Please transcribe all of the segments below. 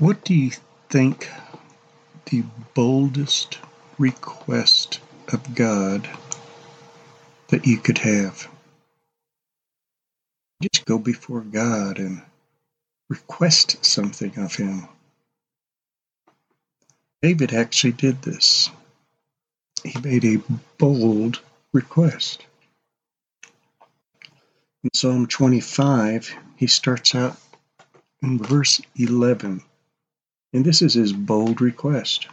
What do you think the boldest request of God that you could have? Just go before God and request something of Him. David actually did this. He made a bold request. In Psalm 25, he starts out in verse 11, and this is his bold request.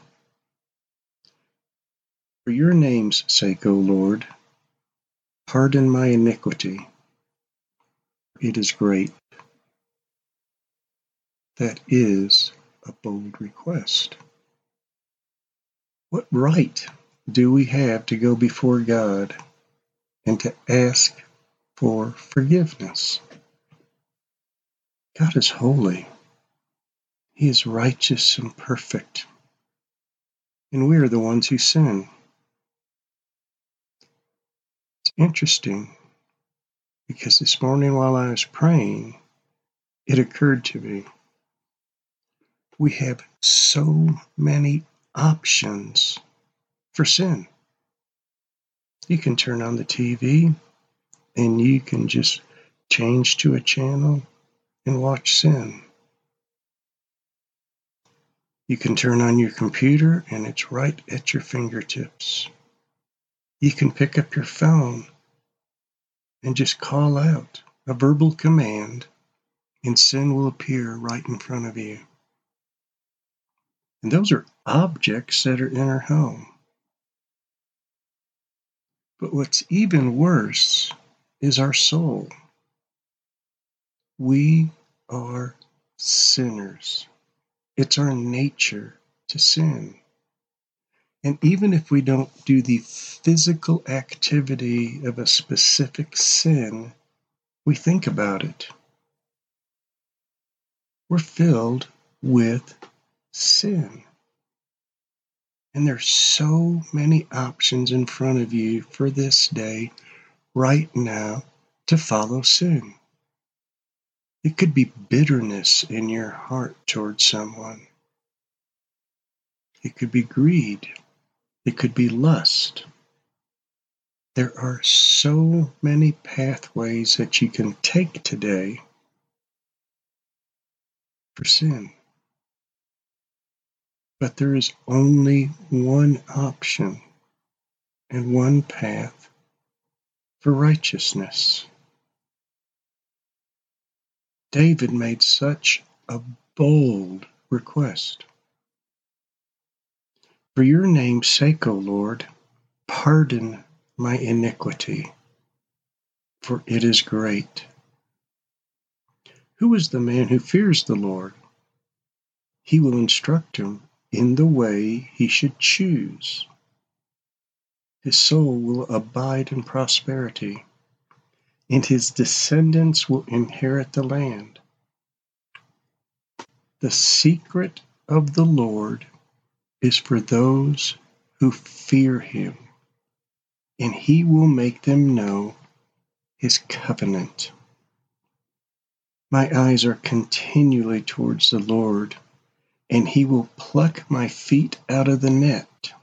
For your name's sake, O Lord, pardon my iniquity. It is great. That is a bold request. What right do we have to go before God and to ask for forgiveness? God is holy. He is righteous and perfect. And we are the ones who sin. It's interesting because this morning while I was praying, it occurred to me we have so many options for sin. You can turn on the TV and you can just change to a channel and watch sin. You can turn on your computer and it's right at your fingertips. You can pick up your phone and just call out a verbal command, and sin will appear right in front of you. And those are objects that are in our home. But what's even worse is our soul. We are sinners. It's our nature to sin. And even if we don't do the physical activity of a specific sin, we think about it. We're filled with sin. And there's so many options in front of you for this day, right now, to follow sin. It could be bitterness in your heart towards someone. It could be greed. It could be lust. There are so many pathways that you can take today for sin. But there is only one option and one path for righteousness. David made such a bold request. For your name's sake, O Lord, pardon my iniquity, for it is great. Who is the man who fears the Lord? He will instruct him in the way he should choose. His soul will abide in prosperity, and his descendants will inherit the land. The secret of the Lord is for those who fear him, and he will make them know his covenant. My eyes are continually towards the Lord and he will pluck my feet out of the net.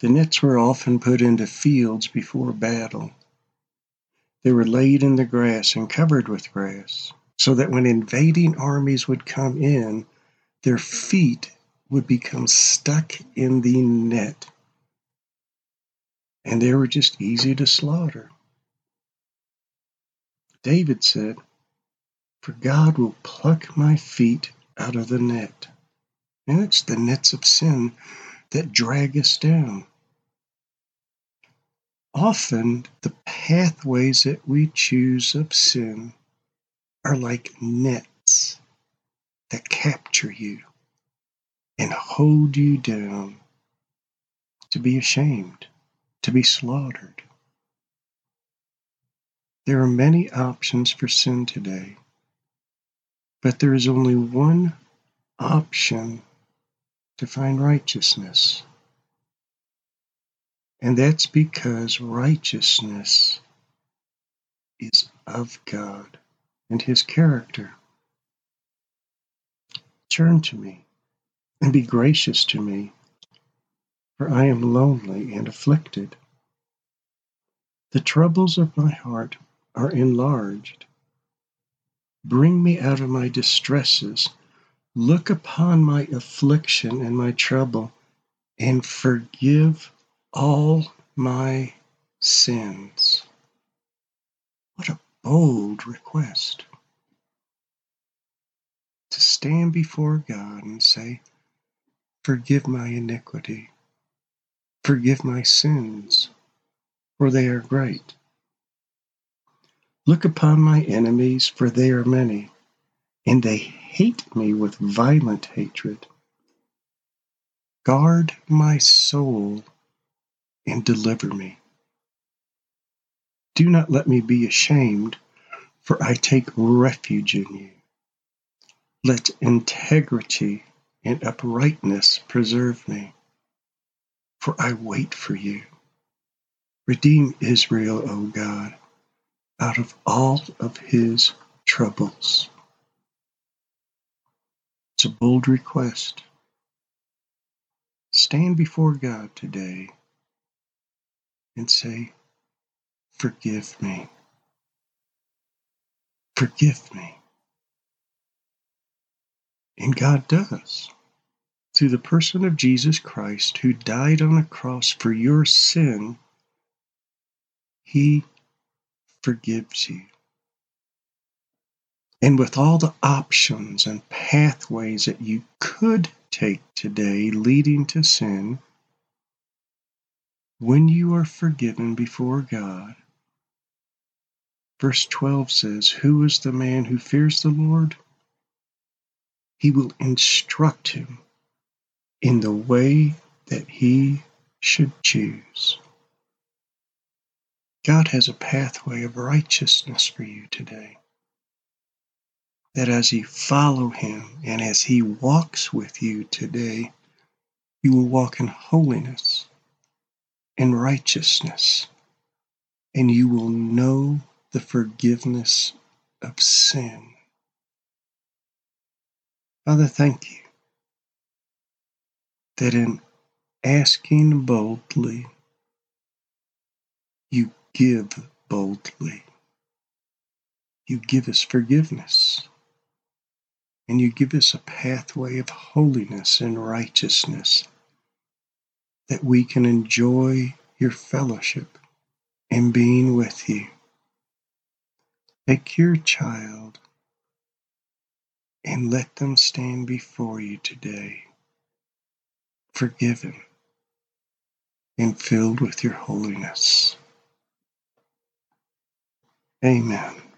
The nets were often put into fields before battle. They were laid in the grass and covered with grass, so that when invading armies would come in, their feet would become stuck in the net. And they were just easy to slaughter. David said, For God will pluck my feet out of the net. And it's the nets of sin that drag us down. Often, the pathways that we choose of sin are like nets that capture you and hold you down to be ashamed, to be slaughtered. There are many options for sin today. But there is only one option to find righteousness. And that's because righteousness is of God and His character. Turn to me and be gracious to me, for I am lonely and afflicted. The troubles of my heart are enlarged. Bring me out of my distresses. Look upon my affliction and my trouble, and forgive all my sins. What a bold request to stand before God and say, Forgive my iniquity, forgive my sins, for they are great. Look upon my enemies, for they are many, and they hate me with violent hatred. Guard my soul and deliver me. Do not let me be ashamed, for I take refuge in you. Let integrity and uprightness preserve me, for I wait for you. Redeem Israel, O God, out of all of his troubles. It's a bold request. Stand before God today and say, Forgive me. Forgive me. And God does. Through the person of Jesus Christ, who died on a cross for your sin, He forgives you. And with all the options and pathways that you could take today leading to sin, when you are forgiven before God, verse 12 says, Who is the man who fears the Lord? He will instruct him in the way that he should choose. God has a pathway of righteousness for you today. That as you follow him and as he walks with you today, you will walk in holiness and righteousness, and you will know the forgiveness of sin. Father, thank you that in asking boldly, you give boldly. You give us forgiveness. And you give us a pathway of holiness and righteousness that we can enjoy your fellowship and being with you. Take your child and let them stand before you today, forgiven and filled with your holiness. Amen.